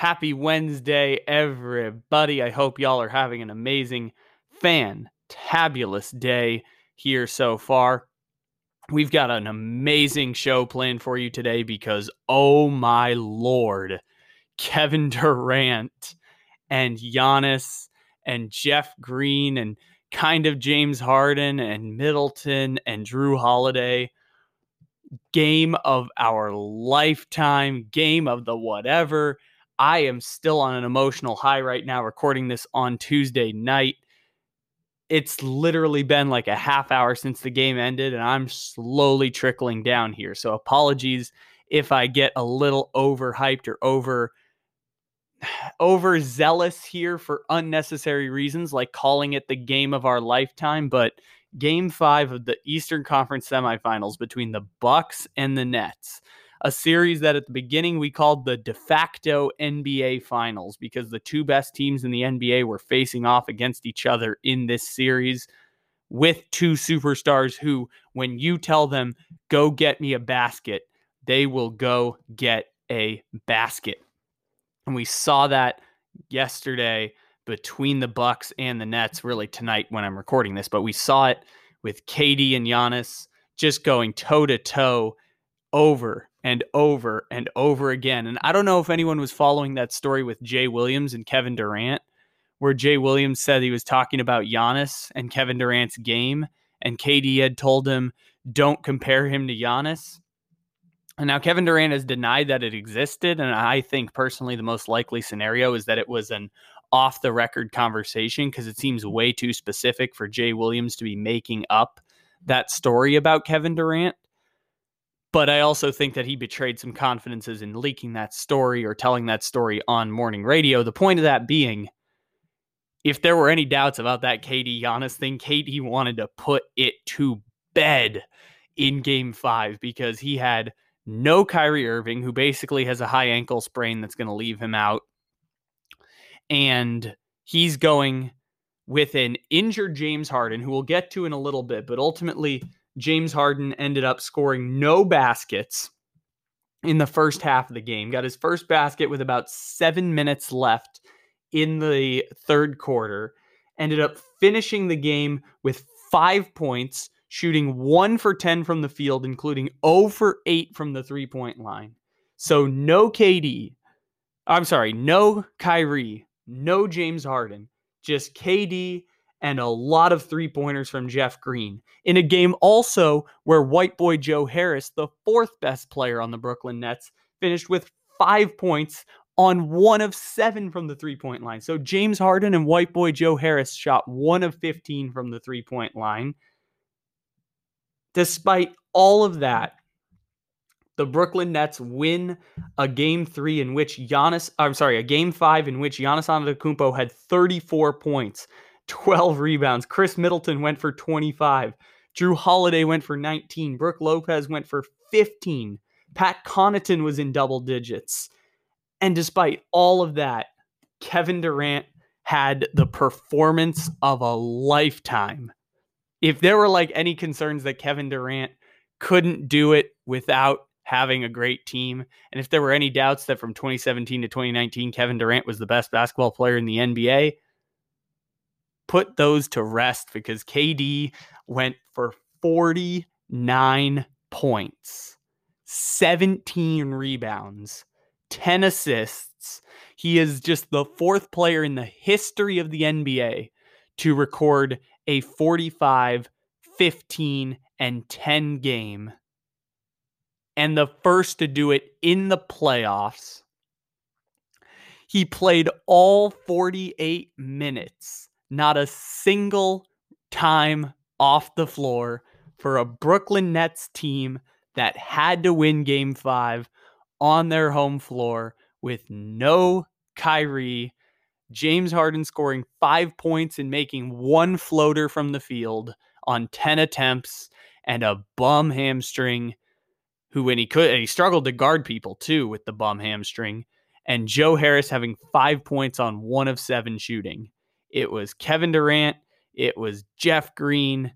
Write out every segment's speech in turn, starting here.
Happy Wednesday, everybody. I hope y'all are having an amazing, fantabulous day here so far. We've got an amazing show planned for you today because, oh my lord, Kevin Durant and Giannis and Jeff Green and kind of James Harden and Middleton and Jrue Holiday. Game of our lifetime, game of the whatever. I am still on an emotional high right now, recording this on Tuesday night. It's literally been like a half hour since the game ended, and I'm slowly trickling down here. So, apologies if I get a little overhyped or over overzealous here for unnecessary reasons, like calling it the game of our lifetime. But game five of the Eastern Conference semifinals between the Bucks and the Nets, a series that at the beginning we called the de facto NBA Finals because the two best teams in the NBA were facing off against each other in this series with two superstars who, when you tell them, go get me a basket, they will go get a basket. And we saw that yesterday between the Bucks and the Nets, really tonight when I'm recording this, but we saw it with KD and Giannis just going toe to toe over and over and over again. And I don't know if anyone was following that story with Jay Williams and Kevin Durant, where Jay Williams said he was talking about Giannis and Kevin Durant's game, and KD had told him, don't compare him to Giannis. And now Kevin Durant has denied that it existed. And I think personally, the most likely scenario is that it was an off the record conversation because it seems way too specific for Jay Williams to be making up that story about Kevin Durant. But I also think that he betrayed some confidences in leaking that story or telling that story on morning radio. The point of that being, if there were any doubts about that KD Giannis thing, KD wanted to put it to bed in game five because he had no Kyrie Irving, who basically has a high ankle sprain that's going to leave him out. And he's going with an injured James Harden, who we'll get to in a little bit. But ultimately, James Harden ended up scoring no baskets in the first half of the game. Got his first basket with about seven minutes left in the third quarter. Ended up finishing the game with five points, shooting one for 10 from the field, including 0 for 8 from the three point line. So no KD. I'm sorry, no Kyrie, no James Harden, just KD and a lot of three pointers from Jeff Green in a game also where white boy Joe Harris, the fourth best player on the Brooklyn Nets, finished with five points on one of seven from the three point line. So James Harden and white boy Joe Harris shot one of 15 from the three point line. Despite all of that, the Brooklyn Nets win a game three in which Giannis, I'm sorry, a game five in which Giannis Antetokounmpo had 34 points, 12 rebounds. Khris Middleton went for 25. Jrue Holiday went for 19. Brook Lopez went for 15. Pat Connaughton was in double digits. And despite all of that, Kevin Durant had the performance of a lifetime. If there were like any concerns that Kevin Durant couldn't do it without having a great team, and if there were any doubts that from 2017 to 2019 Kevin Durant was the best basketball player in the NBA, put those to rest because KD went for 49 points, 17 rebounds, 10 assists. He is just the fourth player in the history of the NBA to record a 45, 15, and 10 game, and the first to do it in the playoffs. He played all 48 minutes, not a single time off the floor for a Brooklyn Nets team that had to win game five on their home floor with no Kyrie. James Harden scoring five points and making one floater from the field on 10 attempts and a bum hamstring who when he could he struggled to guard people too with the bum hamstring and Joe Harris having 5 points on 1 of 7 shooting. It was Kevin Durant, it was Jeff Green,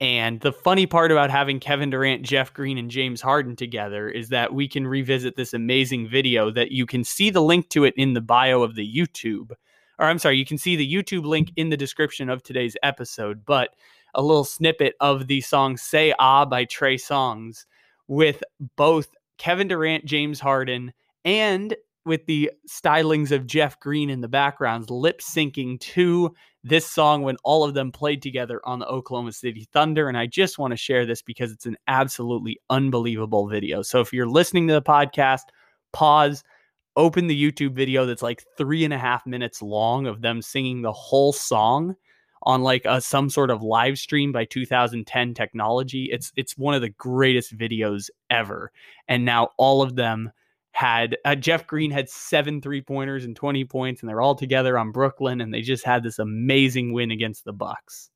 and the funny part about having Kevin Durant, Jeff Green, and James Harden together is that we can revisit this amazing video that you can see the link to it in the bio of the YouTube. Or I'm sorry, you can see the YouTube link in the description of today's episode, but a little snippet of the song Say Ah by Trey Songz with both Kevin Durant, James Harden, and with the stylings of Jeff Green in the backgrounds, lip syncing to this song when all of them played together on the Oklahoma City Thunder. And I just want to share this because it's an absolutely unbelievable video. So if you're listening to the podcast, pause, open the YouTube video that's like three and a half minutes long of them singing the whole song on like a, some sort of live stream by 2010 technology. It's it's one of the greatest videos ever. And now all of them had uh, Jeff Green had seven three pointers and 20 points, and they're all together on Brooklyn, and they just had this amazing win against the Bucks.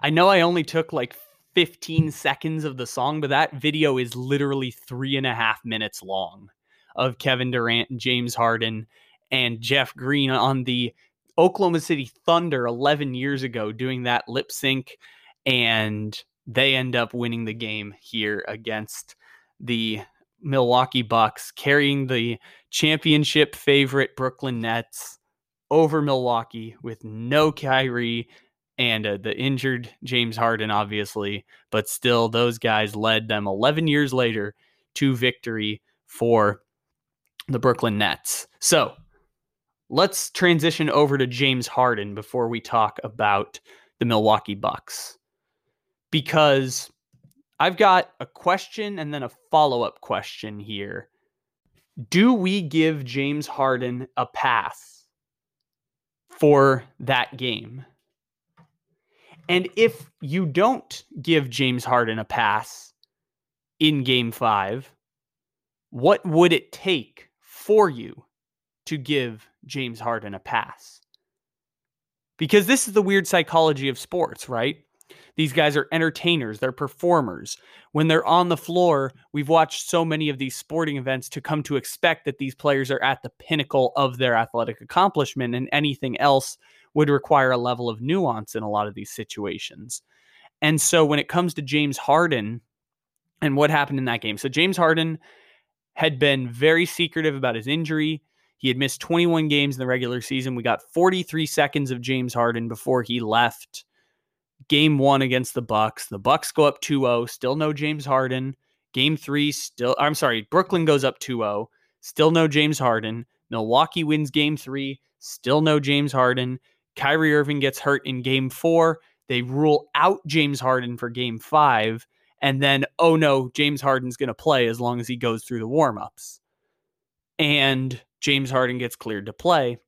I know I only took like 15 seconds of the song, but that video is literally three and a half minutes long of Kevin Durant, James Harden, and Jeff Green on the Oklahoma City Thunder 11 years ago doing that lip sync. And they end up winning the game here against the Milwaukee Bucks, carrying the championship favorite Brooklyn Nets over Milwaukee with no Kyrie, and uh, the injured James Harden, obviously, but still, those guys led them 11 years later to victory for the Brooklyn Nets. So let's transition over to James Harden before we talk about the Milwaukee Bucks. Because I've got a question and then a follow up question here. Do we give James Harden a pass for that game? And if you don't give James Harden a pass in game five, what would it take for you to give James Harden a pass? Because this is the weird psychology of sports, right? These guys are entertainers, they're performers. When they're on the floor, we've watched so many of these sporting events to come to expect that these players are at the pinnacle of their athletic accomplishment, and anything else would require a level of nuance in a lot of these situations. And so when it comes to James Harden and what happened in that game, so James Harden had been very secretive about his injury. He had missed 21 games in the regular season. We got 43 seconds of James Harden before he left game 1 against the Bucks. The Bucks go up 2-0, still no James Harden. Game 3 still I'm sorry, Brooklyn goes up 2-0, still no James Harden. Milwaukee wins game 3, still no James Harden. Kyrie Irving gets hurt in game four. They rule out James Harden for game five. And then, oh no, James Harden's going to play as long as he goes through the warmups. And James Harden gets cleared to play,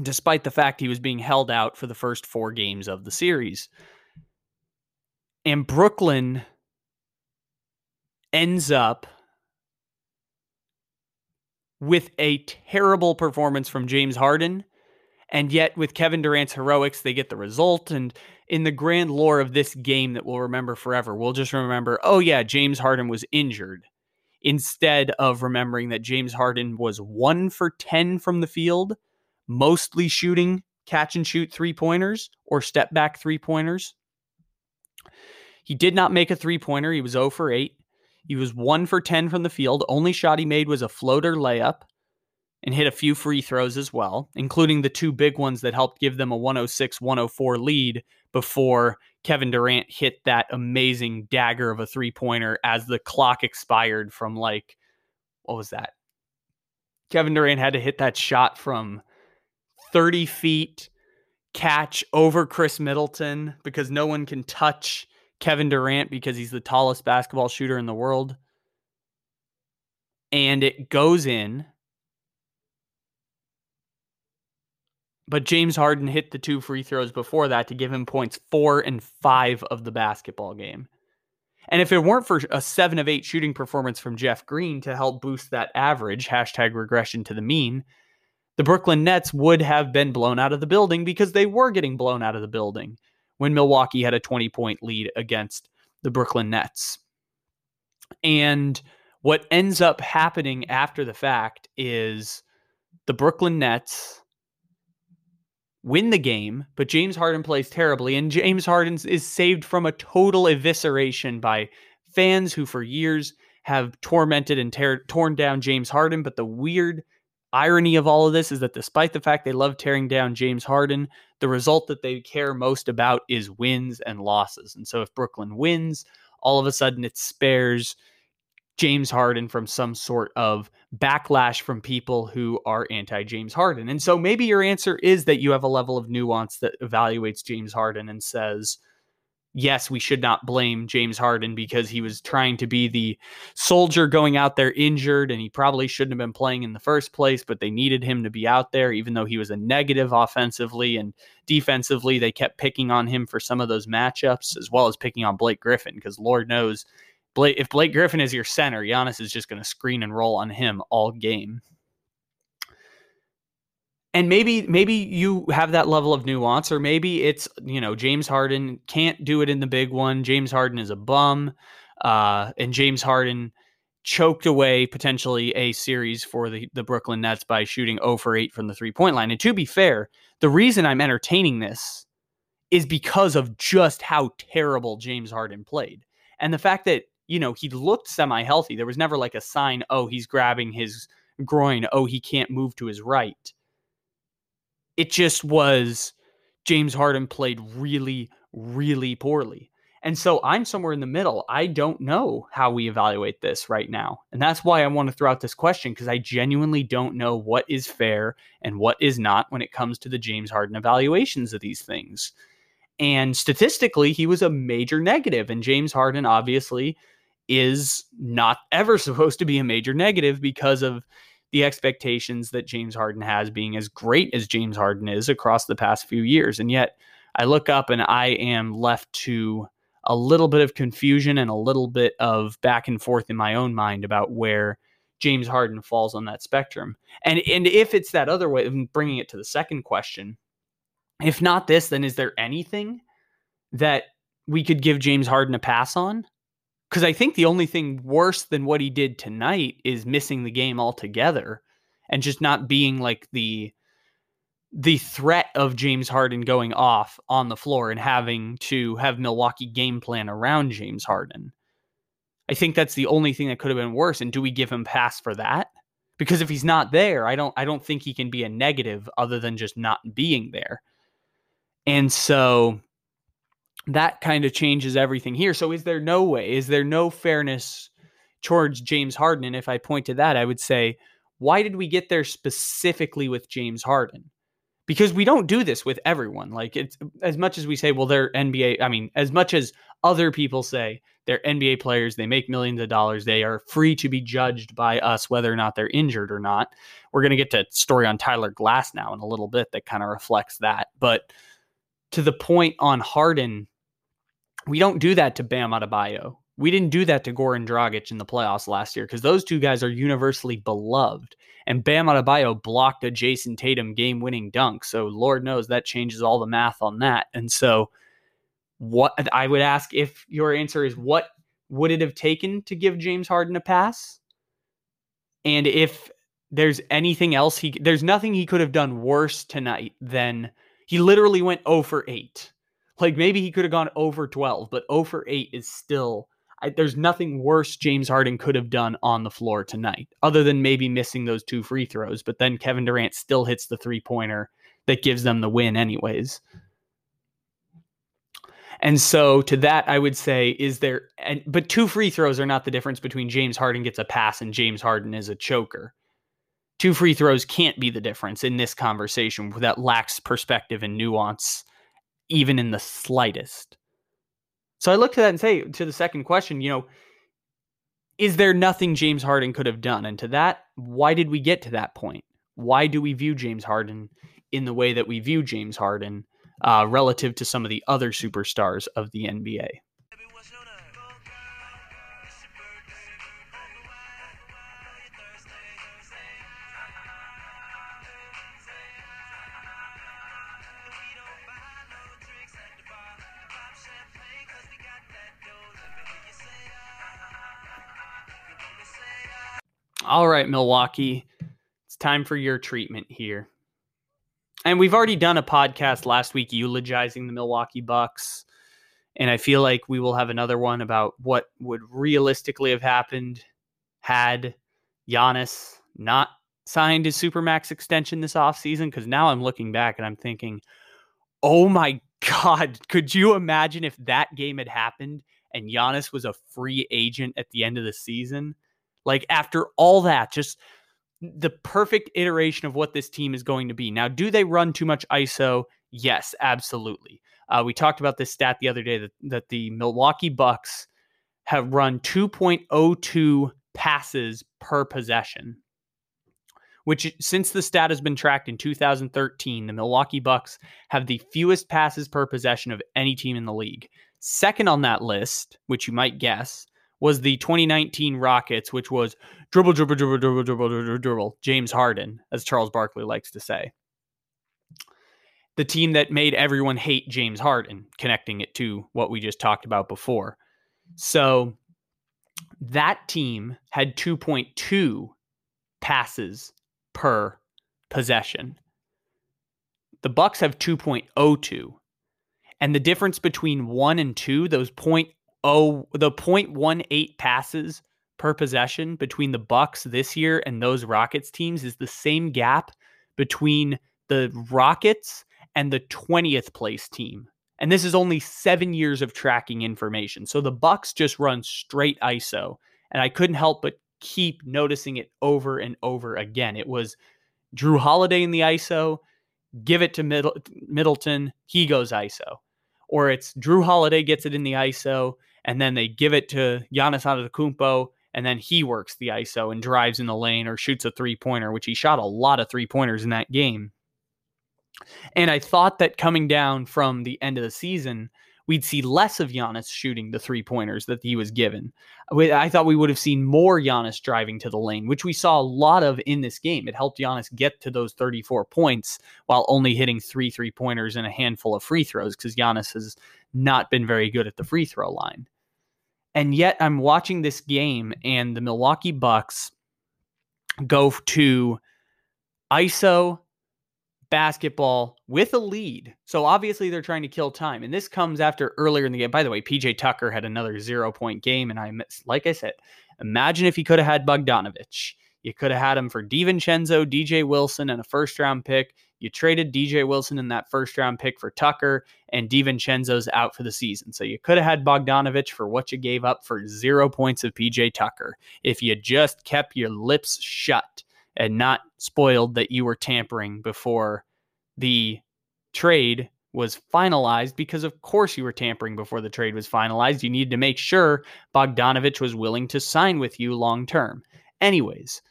despite the fact he was being held out for the first four games of the series. And Brooklyn ends up with a terrible performance from James Harden and yet, with Kevin Durant's heroics, they get the result. And in the grand lore of this game that we'll remember forever, we'll just remember, oh, yeah, James Harden was injured instead of remembering that James Harden was one for 10 from the field, mostly shooting catch and shoot three pointers or step back three pointers. He did not make a three pointer. He was 0 for 8. He was 1 for 10 from the field. Only shot he made was a floater layup and hit a few free throws as well, including the two big ones that helped give them a 106 104 lead before Kevin Durant hit that amazing dagger of a three pointer as the clock expired from like, what was that? Kevin Durant had to hit that shot from 30 feet, catch over Khris Middleton because no one can touch Kevin Durant because he's the tallest basketball shooter in the world. And it goes in But James Harden hit the two free throws before that to give him points four and five of the basketball game. And if it weren't for a seven of eight shooting performance from Jeff Green to help boost that average, hashtag regression to the mean, the Brooklyn Nets would have been blown out of the building because they were getting blown out of the building when Milwaukee had a 20 point lead against the Brooklyn Nets. And what ends up happening after the fact is the Brooklyn Nets win the game, but James Harden plays terribly. And James Harden is saved from a total evisceration by fans who, for years, have tormented and torn down James Harden. But the weird irony of all of this is that despite the fact they love tearing down James Harden, the result that they care most about is wins and losses. And so if Brooklyn wins, all of a sudden it spares James Harden from some sort of backlash from people who are anti James Harden. And so maybe your answer is that you have a level of nuance that evaluates James Harden and says, yes, we should not blame James Harden because he was trying to be the soldier going out there injured and he probably shouldn't have been playing in the first place, but they needed him to be out there, even though he was a negative offensively and defensively. They kept picking on him for some of those matchups as well as picking on Blake Griffin because Lord knows Blake, if Blake Griffin is your center, Giannis is just going to screen and roll on him all game. And maybe maybe you have that level of nuance, or maybe it's you know James Harden can't do it in the big one. James Harden is a bum, uh, and James Harden choked away potentially a series for the, the Brooklyn Nets by shooting 0 for 8 from the three point line. And to be fair, the reason I'm entertaining this is because of just how terrible James Harden played. And the fact that you know, he looked semi healthy. There was never like a sign, oh, he's grabbing his groin. Oh, he can't move to his right. It just was James Harden played really, really poorly. And so I'm somewhere in the middle. I don't know how we evaluate this right now. And that's why I want to throw out this question because I genuinely don't know what is fair and what is not when it comes to the James Harden evaluations of these things. And statistically, he was a major negative. And James Harden obviously is not ever supposed to be a major negative because of the expectations that James Harden has being as great as James Harden is across the past few years. And yet I look up and I am left to a little bit of confusion and a little bit of back and forth in my own mind about where James Harden falls on that spectrum. And and if it's that other way, bringing it to the second question, if not this, then is there anything that we could give James Harden a pass on? Because I think the only thing worse than what he did tonight is missing the game altogether and just not being like the the threat of James Harden going off on the floor and having to have Milwaukee game plan around James Harden. I think that's the only thing that could have been worse. And do we give him pass for that? Because if he's not there, I don't I don't think he can be a negative other than just not being there. And so that kind of changes everything here. So is there no way? Is there no fairness towards James Harden? And if I point to that, I would say, why did we get there specifically with James Harden? Because we don't do this with everyone. Like it's as much as we say, well, they're NBA. I mean, as much as other people say they're NBA players, they make millions of dollars, they are free to be judged by us whether or not they're injured or not. We're gonna get to story on Tyler Glasnow in a little bit that kind of reflects that. But to the point on Harden, we don't do that to Bam Adebayo. We didn't do that to Goran Dragic in the playoffs last year because those two guys are universally beloved. And Bam Adebayo blocked a Jayson Tatum game winning dunk. So Lord knows that changes all the math on that. And so what I would ask if your answer is what would it have taken to give James Harden a pass? And if there's anything else he there's nothing he could have done worse tonight than he literally went 0 for 8. Like maybe he could have gone over 12, but over 8 is still I, there's nothing worse James Harden could have done on the floor tonight, other than maybe missing those two free throws. But then Kevin Durant still hits the three pointer that gives them the win, anyways. And so to that, I would say, is there, and, but two free throws are not the difference between James Harden gets a pass and James Harden is a choker. Two free throws can't be the difference in this conversation that lacks perspective and nuance, even in the slightest. So I look to that and say to the second question, you know, is there nothing James Harden could have done? And to that, why did we get to that point? Why do we view James Harden in the way that we view James Harden uh, relative to some of the other superstars of the NBA? All right, Milwaukee. It's time for your treatment here. And we've already done a podcast last week eulogizing the Milwaukee Bucks. And I feel like we will have another one about what would realistically have happened had Giannis not signed his Supermax extension this offseason. Because now I'm looking back and I'm thinking, oh my God, could you imagine if that game had happened and Giannis was a free agent at the end of the season? Like after all that, just the perfect iteration of what this team is going to be. Now, do they run too much ISO? Yes, absolutely. Uh, we talked about this stat the other day that, that the Milwaukee Bucks have run 2.02 passes per possession, which since the stat has been tracked in 2013, the Milwaukee Bucks have the fewest passes per possession of any team in the league. Second on that list, which you might guess, was the 2019 Rockets, which was dribble, dribble, dribble, dribble, dribble, dribble, dribble, James Harden, as Charles Barkley likes to say. The team that made everyone hate James Harden, connecting it to what we just talked about before. So that team had 2.2 passes per possession. The Bucks have 2.02. And the difference between 1 and 2, those point oh the 0.18 passes per possession between the Bucks this year and those Rockets teams is the same gap between the Rockets and the 20th place team. And this is only 7 years of tracking information. So the Bucks just run straight ISO and I couldn't help but keep noticing it over and over again. It was Jrue Holiday in the ISO, give it to Middleton, he goes ISO. Or it's Jrue Holiday gets it in the ISO, and then they give it to Giannis Antetokounmpo, and then he works the ISO and drives in the lane or shoots a three pointer, which he shot a lot of three pointers in that game. And I thought that coming down from the end of the season, we'd see less of Giannis shooting the three pointers that he was given. I thought we would have seen more Giannis driving to the lane, which we saw a lot of in this game. It helped Giannis get to those 34 points while only hitting three three pointers and a handful of free throws because Giannis has not been very good at the free throw line. And yet I'm watching this game and the Milwaukee Bucks go to ISO basketball with a lead. So obviously they're trying to kill time. And this comes after earlier in the game. By the way, PJ Tucker had another zero point game. And I like I said, imagine if he could have had Bogdanovich. You could have had him for DiVincenzo, DJ Wilson, and a first round pick. You traded DJ Wilson in that first round pick for Tucker, and DiVincenzo's out for the season. So you could have had Bogdanovich for what you gave up for zero points of PJ Tucker if you just kept your lips shut and not spoiled that you were tampering before the trade was finalized because of course you were tampering before the trade was finalized. You needed to make sure Bogdanovich was willing to sign with you long term. Anyways,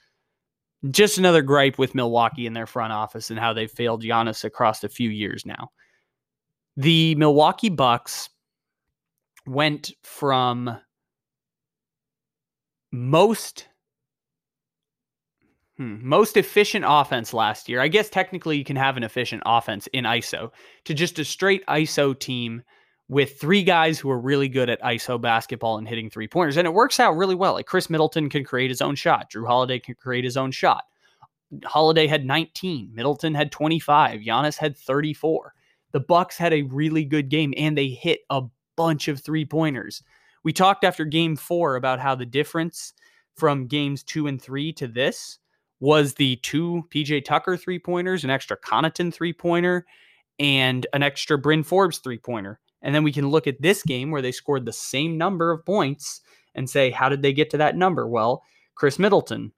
just another gripe with Milwaukee in their front office and how they failed Giannis across a few years now. The Milwaukee Bucks went from most hmm, most efficient offense last year. I guess technically you can have an efficient offense in ISO to just a straight ISO team with three guys who are really good at ISO basketball and hitting three pointers. And it works out really well. Like Khris Middleton can create his own shot, Jrue Holiday can create his own shot. Holiday had 19, Middleton had 25, Giannis had 34. The Bucks had a really good game and they hit a bunch of three pointers. We talked after game 4 about how the difference from games 2 and 3 to this was the two PJ Tucker three pointers, an extra Connaughton three pointer, and an extra Bryn Forbes three pointer. And then we can look at this game where they scored the same number of points and say, how did they get to that number? Well, Khris Middleton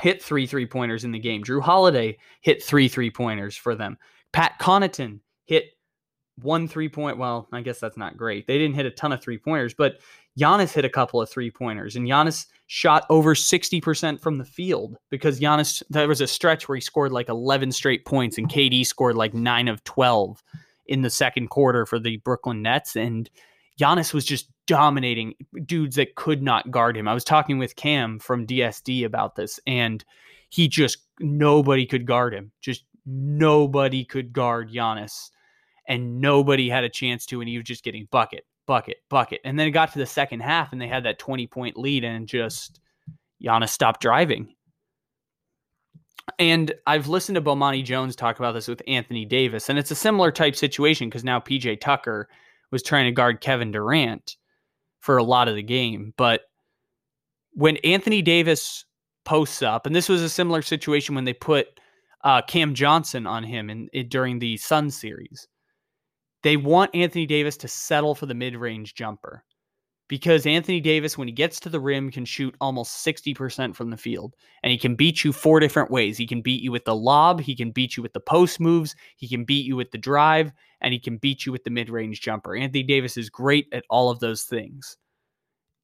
hit three three pointers in the game. Jrue Holiday hit three three pointers for them. Pat Connaughton hit one three point. Well, I guess that's not great. They didn't hit a ton of three pointers, but Giannis hit a couple of three pointers, and Giannis shot over 60% from the field because Giannis, there was a stretch where he scored like 11 straight points, and KD scored like nine of 12 in the second quarter for the Brooklyn Nets. And Giannis was just dominating dudes that could not guard him. I was talking with Cam from DSD about this, and he just nobody could guard him. Just nobody could guard Giannis, and nobody had a chance to, and he was just getting bucket, bucket, bucket. And then it got to the second half, and they had that 20 point lead, and just Giannis stopped driving. And I've listened to Bomani Jones talk about this with Anthony Davis, and it's a similar type situation because now PJ Tucker was trying to guard Kevin Durant for a lot of the game. But when Anthony Davis posts up, and this was a similar situation when they put uh, Cam Johnson on him in, in during the Sun series, they want Anthony Davis to settle for the mid range jumper because Anthony Davis, when he gets to the rim, can shoot almost 60% from the field. And he can beat you four different ways. He can beat you with the lob, he can beat you with the post moves, he can beat you with the drive, and he can beat you with the mid range jumper. Anthony Davis is great at all of those things.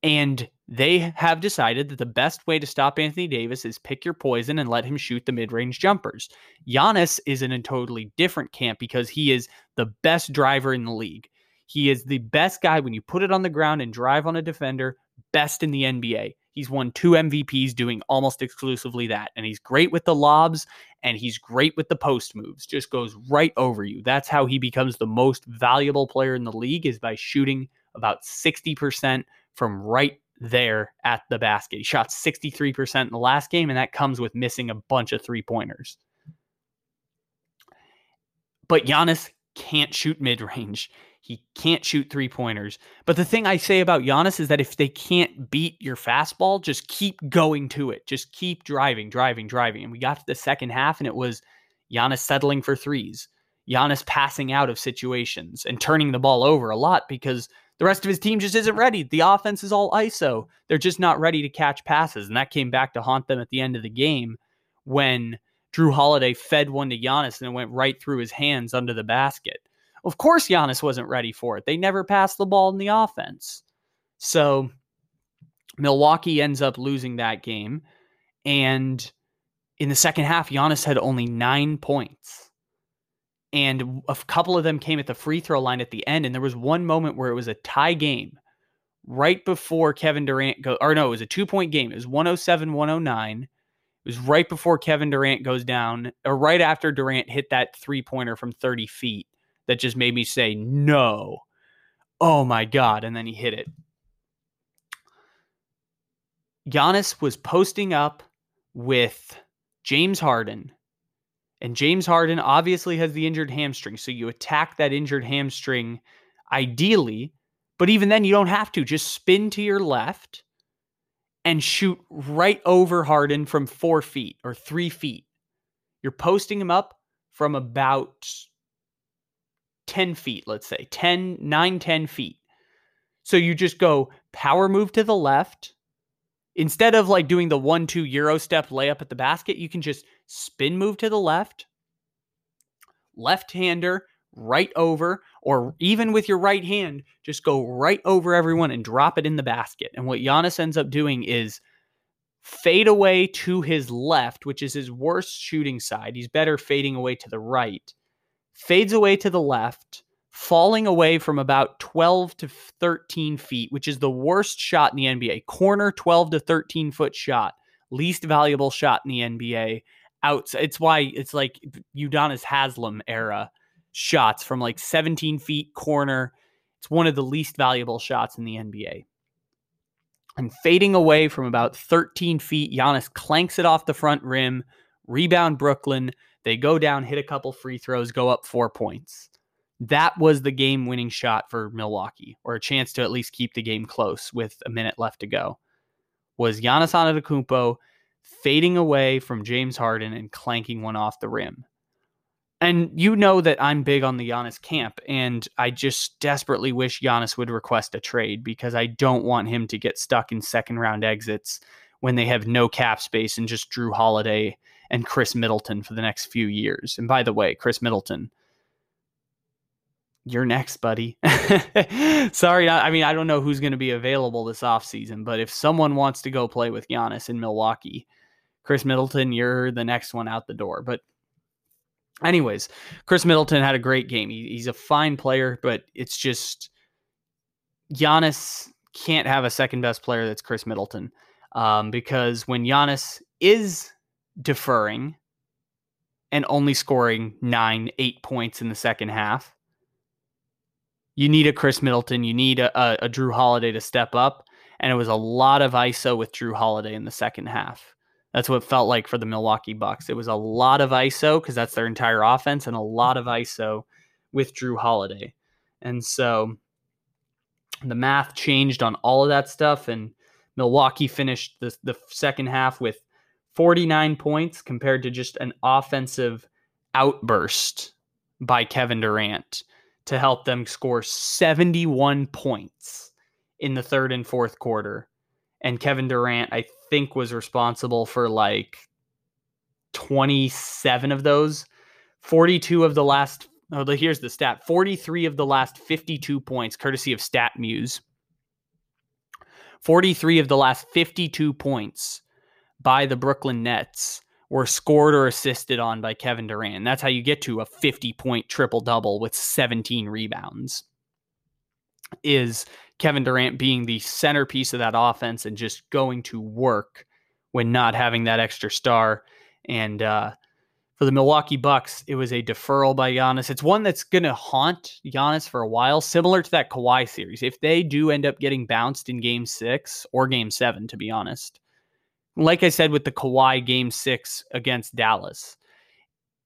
And they have decided that the best way to stop Anthony Davis is pick your poison and let him shoot the mid range jumpers. Giannis is in a totally different camp because he is the best driver in the league. He is the best guy when you put it on the ground and drive on a defender, best in the NBA. He's won two MVPs doing almost exclusively that. And he's great with the lobs and he's great with the post moves. Just goes right over you. That's how he becomes the most valuable player in the league is by shooting about 60% from right there at the basket. He shot 63% in the last game and that comes with missing a bunch of three-pointers. But Giannis can't shoot mid-range. He can't shoot three pointers. But the thing I say about Giannis is that if they can't beat your fastball, just keep going to it. Just keep driving, driving, driving. And we got to the second half and it was Giannis settling for threes, Giannis passing out of situations and turning the ball over a lot because the rest of his team just isn't ready. The offense is all ISO. They're just not ready to catch passes. And that came back to haunt them at the end of the game when Jrue Holiday fed one to Giannis and it went right through his hands under the basket. Of course, Giannis wasn't ready for it. They never passed the ball in the offense. So Milwaukee ends up losing that game. And in the second half, Giannis had only nine points. And a couple of them came at the free throw line at the end. And there was one moment where it was a tie game right before Kevin Durant go or no, it was a two point game. It was 107 109. It was right before Kevin Durant goes down, or right after Durant hit that three pointer from 30 feet that just made me say, no. Oh my God. And then he hit it. Giannis was posting up with James Harden. And James Harden obviously has the injured hamstring. So you attack that injured hamstring ideally. But even then, you don't have to. Just spin to your left and shoot right over Harden from four feet or three feet. You're posting him up from about 10 feet, let's say 10, 9, 10 feet. So you just go power move to the left. Instead of like doing the one, two Euro step layup at the basket, you can just spin move to the left, left hander, right over, or even with your right hand, just go right over everyone and drop it in the basket. And what Giannis ends up doing is fade away to his left, which is his worst shooting side. He's better fading away to the right fades away to the left, falling away from about 12 to 13 feet, which is the worst shot in the NBA. Corner 12 to 13 foot shot, least valuable shot in the NBA. Out, it's why it's like Udonis Haslem era shots from like 17 feet corner. It's one of the least valuable shots in the NBA. And fading away from about 13 feet, Giannis clanks it off the front rim, rebound Brooklyn. They go down, hit a couple free throws, go up four points. That was the game winning shot for Milwaukee, or a chance to at least keep the game close with a minute left to go. Was Giannis Antetokounmpo fading away from James Harden and clanking one off the rim. And you know that I'm big on the Giannis camp, and I just desperately wish Giannis would request a trade because I don't want him to get stuck in second round exits when they have no cap space and just Jrue Holiday and Khris Middleton for the next few years. And by the way, Khris Middleton, you're next, buddy. Sorry, I mean, I don't know who's going to be available this offseason, but if someone wants to go play with Giannis in Milwaukee, Khris Middleton, you're the next one out the door. But anyways, Khris Middleton had a great game. He, he's a fine player, but it's just Giannis can't have a second best player that's Chris Middleton um, because when Giannis is deferring and only scoring nine, eight points in the second half, you need a Khris Middleton, you need a, a, a Jrue Holiday to step up. And it was a lot of ISO with Jrue Holiday in the second half. That's what felt like for the Milwaukee Bucks. It was a lot of ISO because that's their entire offense, and a lot of ISO with Jrue Holiday. And so the math changed on all of that stuff, and Milwaukee finished the, the second half with 49 points compared to just an offensive outburst by Kevin Durant to help them score 71 points in the third and fourth quarter. And Kevin Durant, I think was responsible for like 27 of those. 42 of the last, oh, here's the stat 43 of the last 52 points, courtesy of StatMuse. 43 of the last 52 points by the Brooklyn Nets were scored or assisted on by Kevin Durant. That's how you get to a 50 point triple double with 17 rebounds. Is Kevin Durant being the centerpiece of that offense and just going to work when not having that extra star. And uh, for the Milwaukee Bucks, it was a deferral by Giannis. It's one that's going to haunt Giannis for a while, similar to that Kawhi series. If they do end up getting bounced in game six or game seven, to be honest, like I said with the Kawhi game six against Dallas,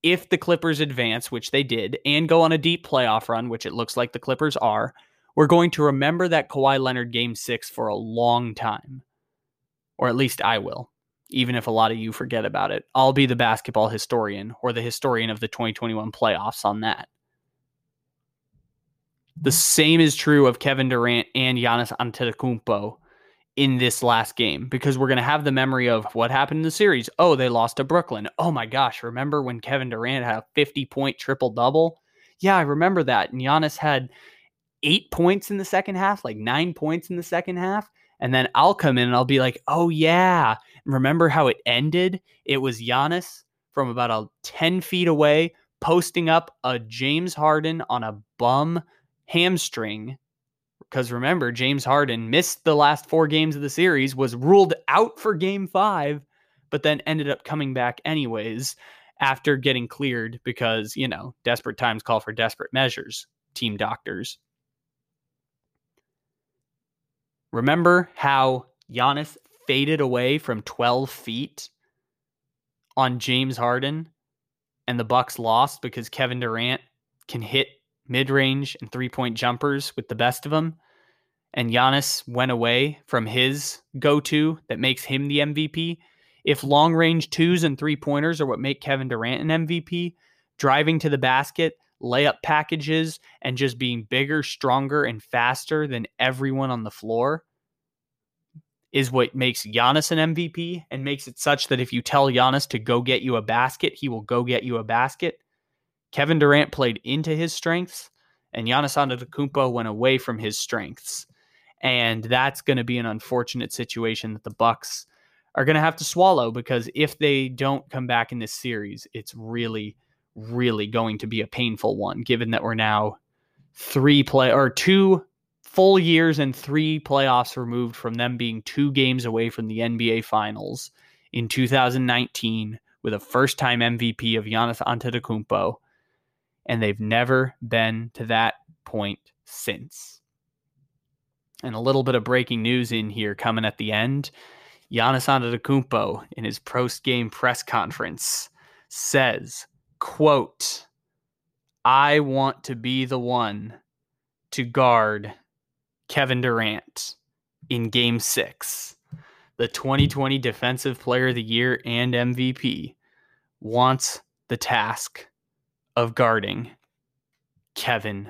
if the Clippers advance, which they did, and go on a deep playoff run, which it looks like the Clippers are, we're going to remember that Kawhi Leonard game six for a long time. Or at least I will, even if a lot of you forget about it. I'll be the basketball historian or the historian of the 2021 playoffs on that. The mm-hmm. same is true of Kevin Durant and Giannis Antetokounmpo in this last game because we're going to have the memory of what happened in the series. Oh, they lost to Brooklyn. Oh my gosh, remember when Kevin Durant had a 50 point triple double? Yeah, I remember that. And Giannis had eight points in the second half, like nine points in the second half. And then I'll come in and I'll be like, oh, yeah. Remember how it ended? It was Giannis from about a 10 feet away posting up a James Harden on a bum hamstring. Because remember, James Harden missed the last four games of the series, was ruled out for game five, but then ended up coming back anyways after getting cleared because, you know, desperate times call for desperate measures, team doctors. Remember how Giannis faded away from 12 feet on James Harden and the Bucks lost because Kevin Durant can hit mid-range and three-point jumpers with the best of them and Giannis went away from his go-to that makes him the MVP. If long-range twos and three-pointers are what make Kevin Durant an MVP, driving to the basket layup packages and just being bigger, stronger, and faster than everyone on the floor is what makes Giannis an MVP and makes it such that if you tell Giannis to go get you a basket, he will go get you a basket. Kevin Durant played into his strengths, and Giannis Antetokounmpo went away from his strengths, and that's going to be an unfortunate situation that the Bucks are going to have to swallow because if they don't come back in this series, it's really really going to be a painful one, given that we're now three play or two full years and three playoffs removed from them being two games away from the NBA Finals in 2019 with a first time MVP of Giannis Antetokounmpo. And they've never been to that point since. And a little bit of breaking news in here coming at the end. Giannis Antetokounmpo in his post-game press conference says, quote, I want to be the one to guard Kevin Durant in game six. The 2020 Defensive Player of the Year and MVP wants the task of guarding Kevin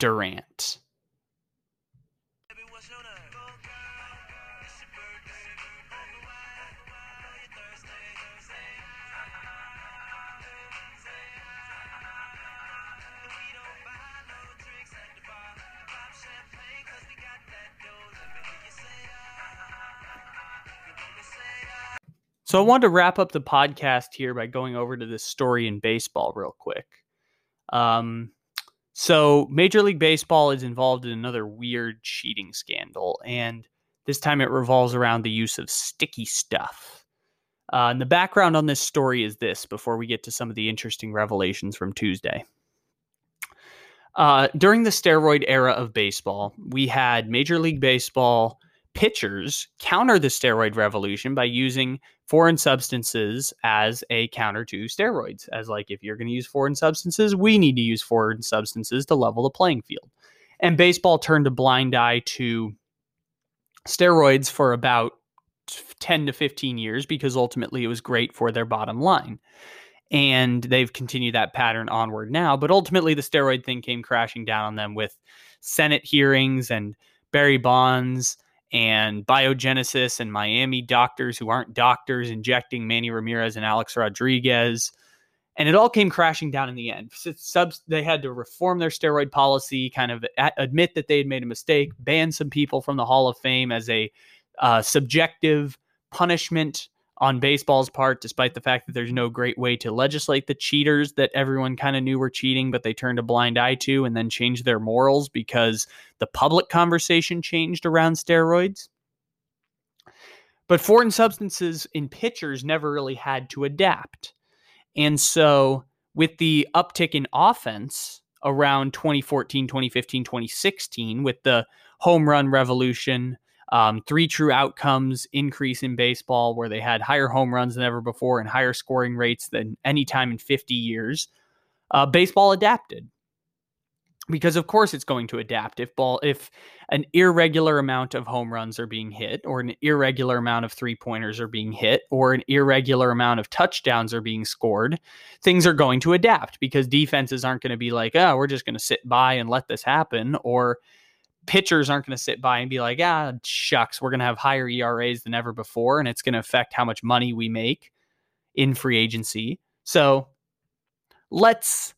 Durant. So I wanted to wrap up the podcast here by going over to this story in baseball real quick. Um, so Major League Baseball is involved in another weird cheating scandal, and this time it revolves around the use of sticky stuff. Uh, and the background on this story is this before we get to some of the interesting revelations from Tuesday. Uh, during the steroid era of baseball, we had Major League Baseball pitchers counter the steroid revolution by using foreign substances as a counter to steroids. As like, if you're going to use foreign substances, we need to use foreign substances to level the playing field. And baseball turned a blind eye to steroids for about 10 to 15 years because ultimately it was great for their bottom line. And they've continued that pattern onward now. But ultimately, the steroid thing came crashing down on them with Senate hearings and Barry Bonds and biogenesis and Miami doctors who aren't doctors injecting Manny Ramirez and Alex Rodriguez. And it all came crashing down in the end. Subs, they had to reform their steroid policy, kind of admit that they had made a mistake, ban some people from the Hall of Fame as a uh, subjective punishment on baseball's part, despite the fact that there's no great way to legislate the cheaters that everyone kind of knew were cheating, but they turned a blind eye to and then changed their morals because the public conversation changed around steroids. But foreign substances in pitchers never really had to adapt. And so, with the uptick in offense around 2014, 2015, 2016, with the home run revolution, um, three true outcomes increase in baseball where they had higher home runs than ever before and higher scoring rates than any time in 50 years. Uh, baseball adapted because of course it's going to adapt if ball if an irregular amount of home runs are being hit or an irregular amount of three pointers are being hit or an irregular amount of touchdowns are being scored things are going to adapt because defenses aren't going to be like oh we're just going to sit by and let this happen or pitchers aren't going to sit by and be like, ah, shucks, we're going to have higher ERAs than ever before, and it's going to affect how much money we make in free agency. So let's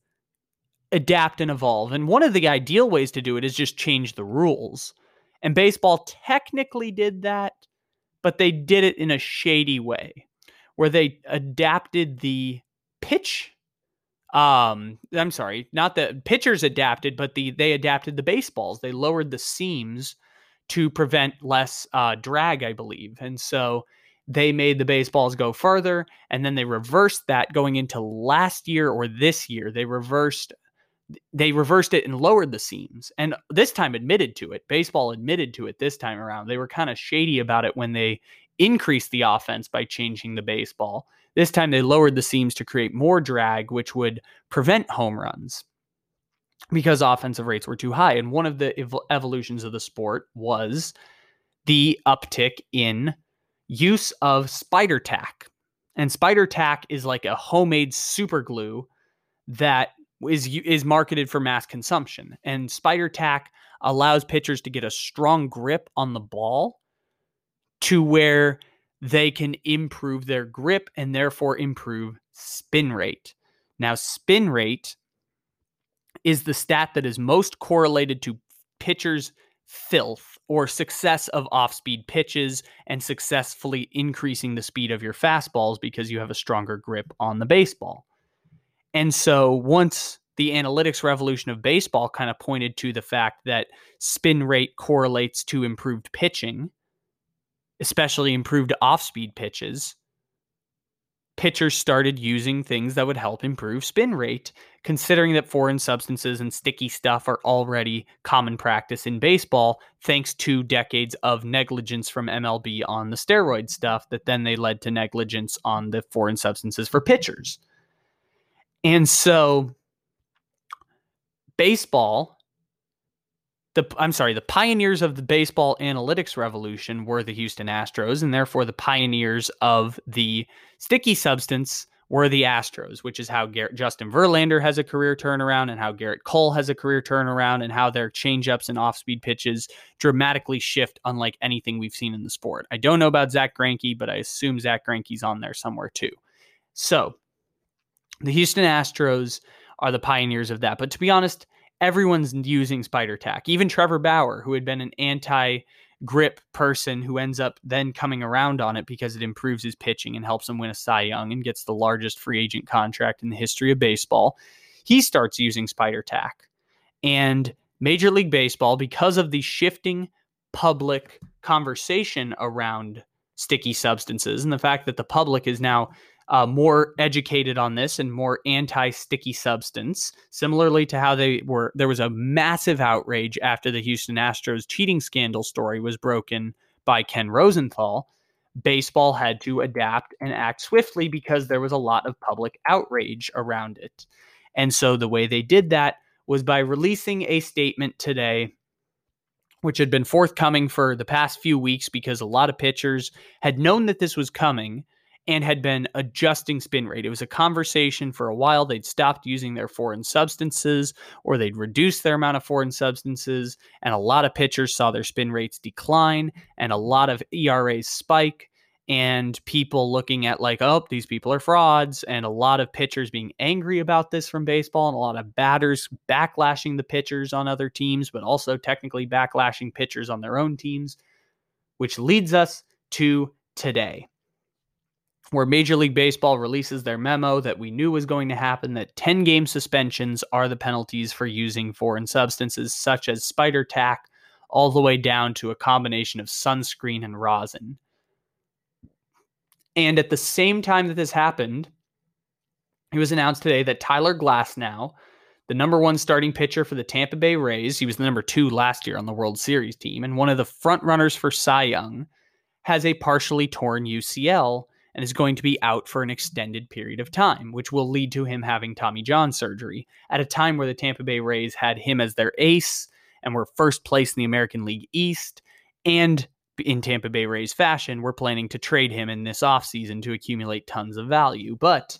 adapt and evolve. And one of the ideal ways to do it is just change the rules. And baseball technically did that, but they did it in a shady way where they adapted the pitch um i'm sorry not the pitchers adapted but the they adapted the baseballs. They lowered the seams to prevent less uh, drag i believe. And so they made the baseballs go further and then they reversed that going into last year or this year. They reversed they reversed it and lowered the seams and this time admitted to it. Baseball admitted to it this time around. They were kind of shady about it when they increased the offense by changing the baseball this time they lowered the seams to create more drag, which would prevent home runs because offensive rates were too high. And one of the ev- evolutions of the sport was the uptick in use of spider tack. And spider tack is like a homemade super glue that is is marketed for mass consumption. And spider tack allows pitchers to get a strong grip on the ball to where they can improve their grip and therefore improve spin rate. Now, spin rate is the stat that is most correlated to pitchers' filth or success of off speed pitches and successfully increasing the speed of your fastballs because you have a stronger grip on the baseball. And so once the analytics revolution of baseball kind of pointed to the fact that spin rate correlates to improved pitching, especially improved off speed pitches, pitchers started using things that would help improve spin rate, considering that foreign substances and sticky stuff are already common practice in baseball, thanks to decades of negligence from MLB on the steroid stuff that then they led to negligence on the foreign substances for pitchers. And so, baseball the I'm sorry, the pioneers of the baseball analytics revolution were the Houston Astros, and therefore the pioneers of the sticky substance were the Astros, which is how Gerrit, Justin Verlander has a career turnaround, and how Gerrit Cole has a career turnaround, and how their changeups and off-speed pitches dramatically shift, unlike anything we've seen in the sport. I don't know about Zack Greinke, but I assume Zack Greinke's on there somewhere too. So, the Houston Astros are the pioneers of that. But to be honest, everyone's using spider tack. Even Trevor Bauer, who had been an anti grip person who ends up then coming around on it because it improves his pitching and helps him win a Cy Young and gets the largest free agent contract in the history of baseball. He starts using spider tack. And Major League Baseball, because of the shifting public conversation around sticky substances and the fact that the public is now uh, more educated on this and more anti-sticky substance. Similarly to how they were, there was a massive outrage after the Houston Astros cheating scandal story was broken by Ken Rosenthal. Baseball had to adapt and act swiftly because there was a lot of public outrage around it. And so the way they did that was by releasing a statement today which had been forthcoming for the past few weeks because a lot of pitchers had known that this was coming and had been adjusting spin rate. It was a conversation for a while. They'd stopped using their foreign substances or they'd reduced their amount of foreign substances. And a lot of pitchers saw their spin rates decline and a lot of ERAs spike. And people looking at, like, oh, these people are frauds. And a lot of pitchers being angry about this from baseball, and a lot of batters backlashing the pitchers on other teams, but also technically backlashing pitchers on their own teams, which leads us to today where Major League Baseball releases their memo that we knew was going to happen that 10 game suspensions are the penalties for using foreign substances such as spider tack, all the way down to a combination of sunscreen and rosin. And at the same time that this happened, it was announced today that Tyler Glasnow, the number one starting pitcher for the Tampa Bay Rays, he was the number two last year on the World Series team, and one of the front runners for Cy Young, has a partially torn UCL and is going to be out for an extended period of time, which will lead to him having Tommy John surgery at a time where the Tampa Bay Rays had him as their ace and were first place in the American League East. And in Tampa Bay Rays fashion, we're planning to trade him in this offseason to accumulate tons of value. But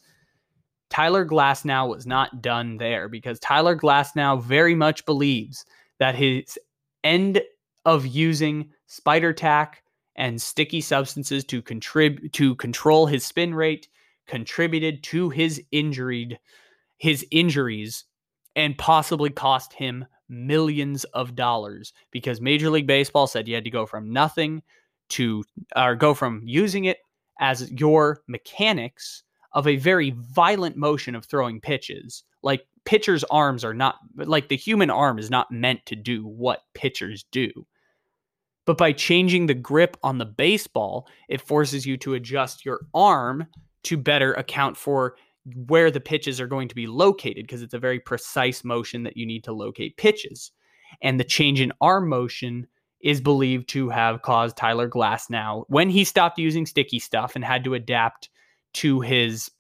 Tyler Glasnow was not done there because Tyler Glasnow very much believes that his end of using spider tack and sticky substances to contrib- to control his spin rate contributed to his injured his injuries and possibly cost him millions of dollars because Major League Baseball said you had to go from nothing to or go from using it as your mechanics of a very violent motion of throwing pitches. Like pitchers' arms are not like the human arm is not meant to do what pitchers do. But by changing the grip on the baseball, it forces you to adjust your arm to better account for where the pitches are going to be located because it's a very precise motion that you need to locate pitches. And the change in arm motion is believed to have caused Tyler Glasnow, when he stopped using sticky stuff and had to adapt to his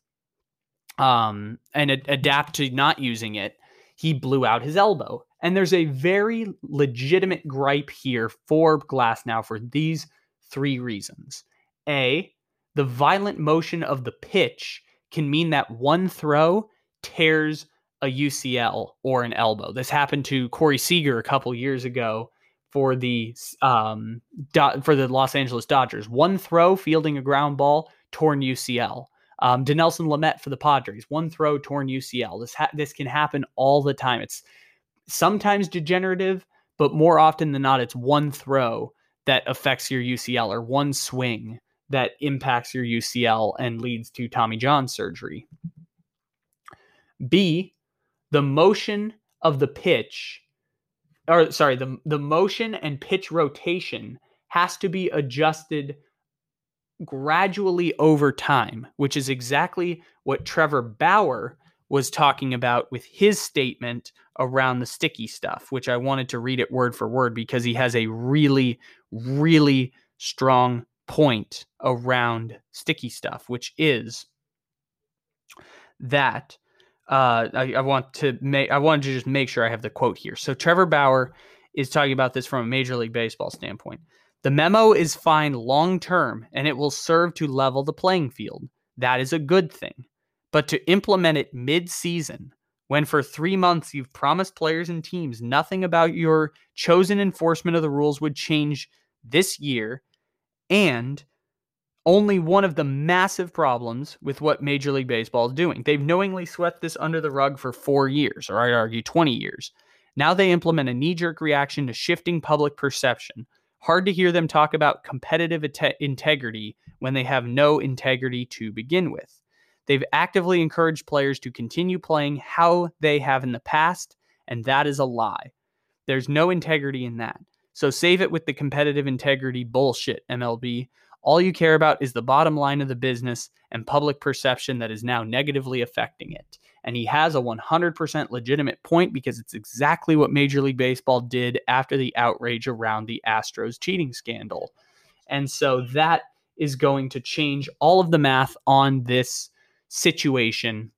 um and adapt to not using it he blew out his elbow and there's a very legitimate gripe here for Glasnow for these three reasons. A, the violent motion of the pitch can mean that one throw tears a UCL or an elbow. This happened to Corey Seager a couple years ago for the um, do- for the Los Angeles Dodgers. One throw fielding a ground ball, torn UCL. Um, Dinelson Lamet for the Padres, one throw, torn UCL. This ha- this can happen all the time. It's sometimes degenerative, but more often than not, it's one throw that affects your UCL or one swing that impacts your UCL and leads to Tommy John surgery. B, the motion of the pitch, or sorry, the, the motion and pitch rotation has to be adjusted gradually over time, which is exactly what Trevor Bauer was talking about with his statement around the sticky stuff, which I wanted to read it word for word because he has a really, really strong point around sticky stuff, which is that uh, I, I, want to make I wanted to just make sure I have the quote here. So Trevor Bauer is talking about this from a Major League Baseball standpoint. The memo is fine long term and it will serve to level the playing field. That is a good thing. But to implement it mid season, when for three months you've promised players and teams nothing about your chosen enforcement of the rules would change this year, and only one of the massive problems with what Major League Baseball is doing. They've knowingly swept this under the rug for four years, or I'd argue 20 years. Now they implement a knee jerk reaction to shifting public perception. Hard to hear them talk about competitive integrity when they have no integrity to begin with. They've actively encouraged players to continue playing how they have in the past, and that is a lie. There's no integrity in that. So save it with the competitive integrity bullshit, MLB. All you care about is the bottom line of the business and public perception that is now negatively affecting it. And he has a 100% legitimate point because it's exactly what Major League Baseball did after the outrage around the Astros cheating scandal. And so that is going to change all of the math on this situation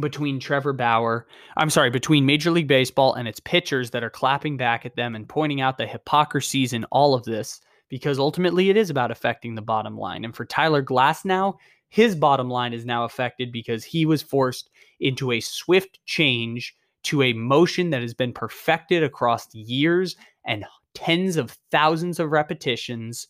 between Trevor Bauer, I'm sorry, between Major League Baseball and its pitchers that are clapping back at them and pointing out the hypocrisies in all of this, because ultimately it is about affecting the bottom line. And for Tyler Glasnow, his bottom line is now affected because he was forced into a swift change to a motion that has been perfected across years and tens of thousands of repetitions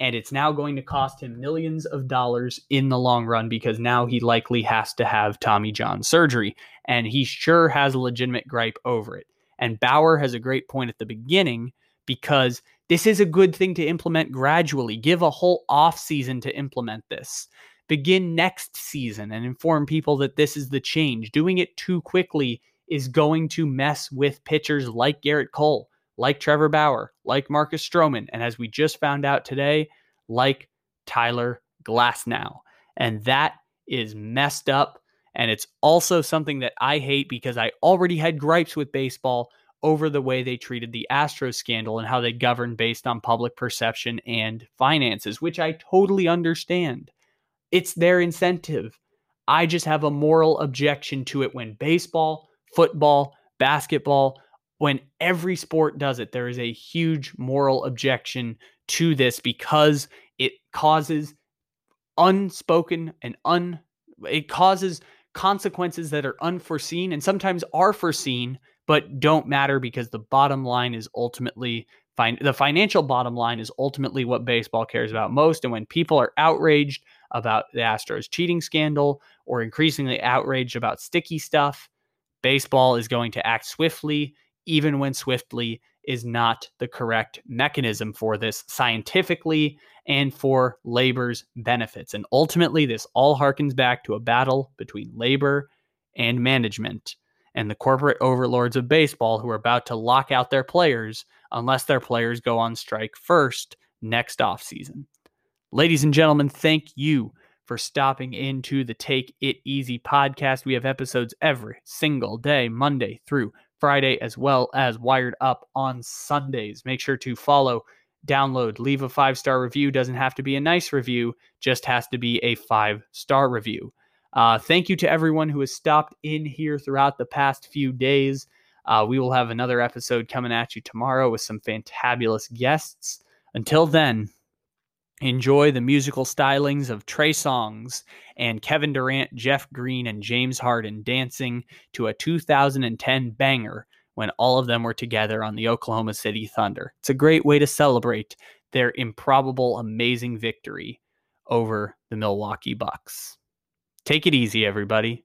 and it's now going to cost him millions of dollars in the long run because now he likely has to have Tommy John surgery. And he sure has a legitimate gripe over it. And Bauer has a great point at the beginning because this is a good thing to implement gradually. Give a whole off season to implement this. Begin next season and inform people that this is the change. Doing it too quickly is going to mess with pitchers like Gerrit Cole like Trevor Bauer, like Marcus Stroman, and as we just found out today, like Tyler Glasnow. And that is messed up. And it's also something that I hate because I already had gripes with baseball over the way they treated the Astros scandal and how they govern based on public perception and finances, which I totally understand. It's their incentive. I just have a moral objection to it when baseball, football, basketball, when every sport does it, there is a huge moral objection to this because it causes unspoken and un it causes consequences that are unforeseen and sometimes are foreseen but don't matter because the bottom line is ultimately fine the financial bottom line is ultimately what baseball cares about most. And when people are outraged about the Astros cheating scandal or increasingly outraged about sticky stuff baseball is going to act swiftly even when swiftly is not the correct mechanism for this scientifically and for labor's benefits. And ultimately, this all harkens back to a battle between labor and management and the corporate overlords of baseball who are about to lock out their players unless their players go on strike first next offseason. Ladies and gentlemen, thank you for stopping into the Take It Easy podcast. We have episodes every single day, Monday through Friday, as well as Wired Up on Sundays. Make sure to follow, download, leave a five star review. Doesn't have to be a nice review, just has to be a five star review. Uh, thank you to everyone who has stopped in here throughout the past few days. Uh, we will have another episode coming at you tomorrow with some fantabulous guests. Until then, Enjoy the musical stylings of Trey Songz and Kevin Durant, Jeff Green, and James Harden dancing to a 2010 banger when all of them were together on the Oklahoma City Thunder. It's a great way to celebrate their improbable, amazing victory over the Milwaukee Bucks. Take it easy, everybody.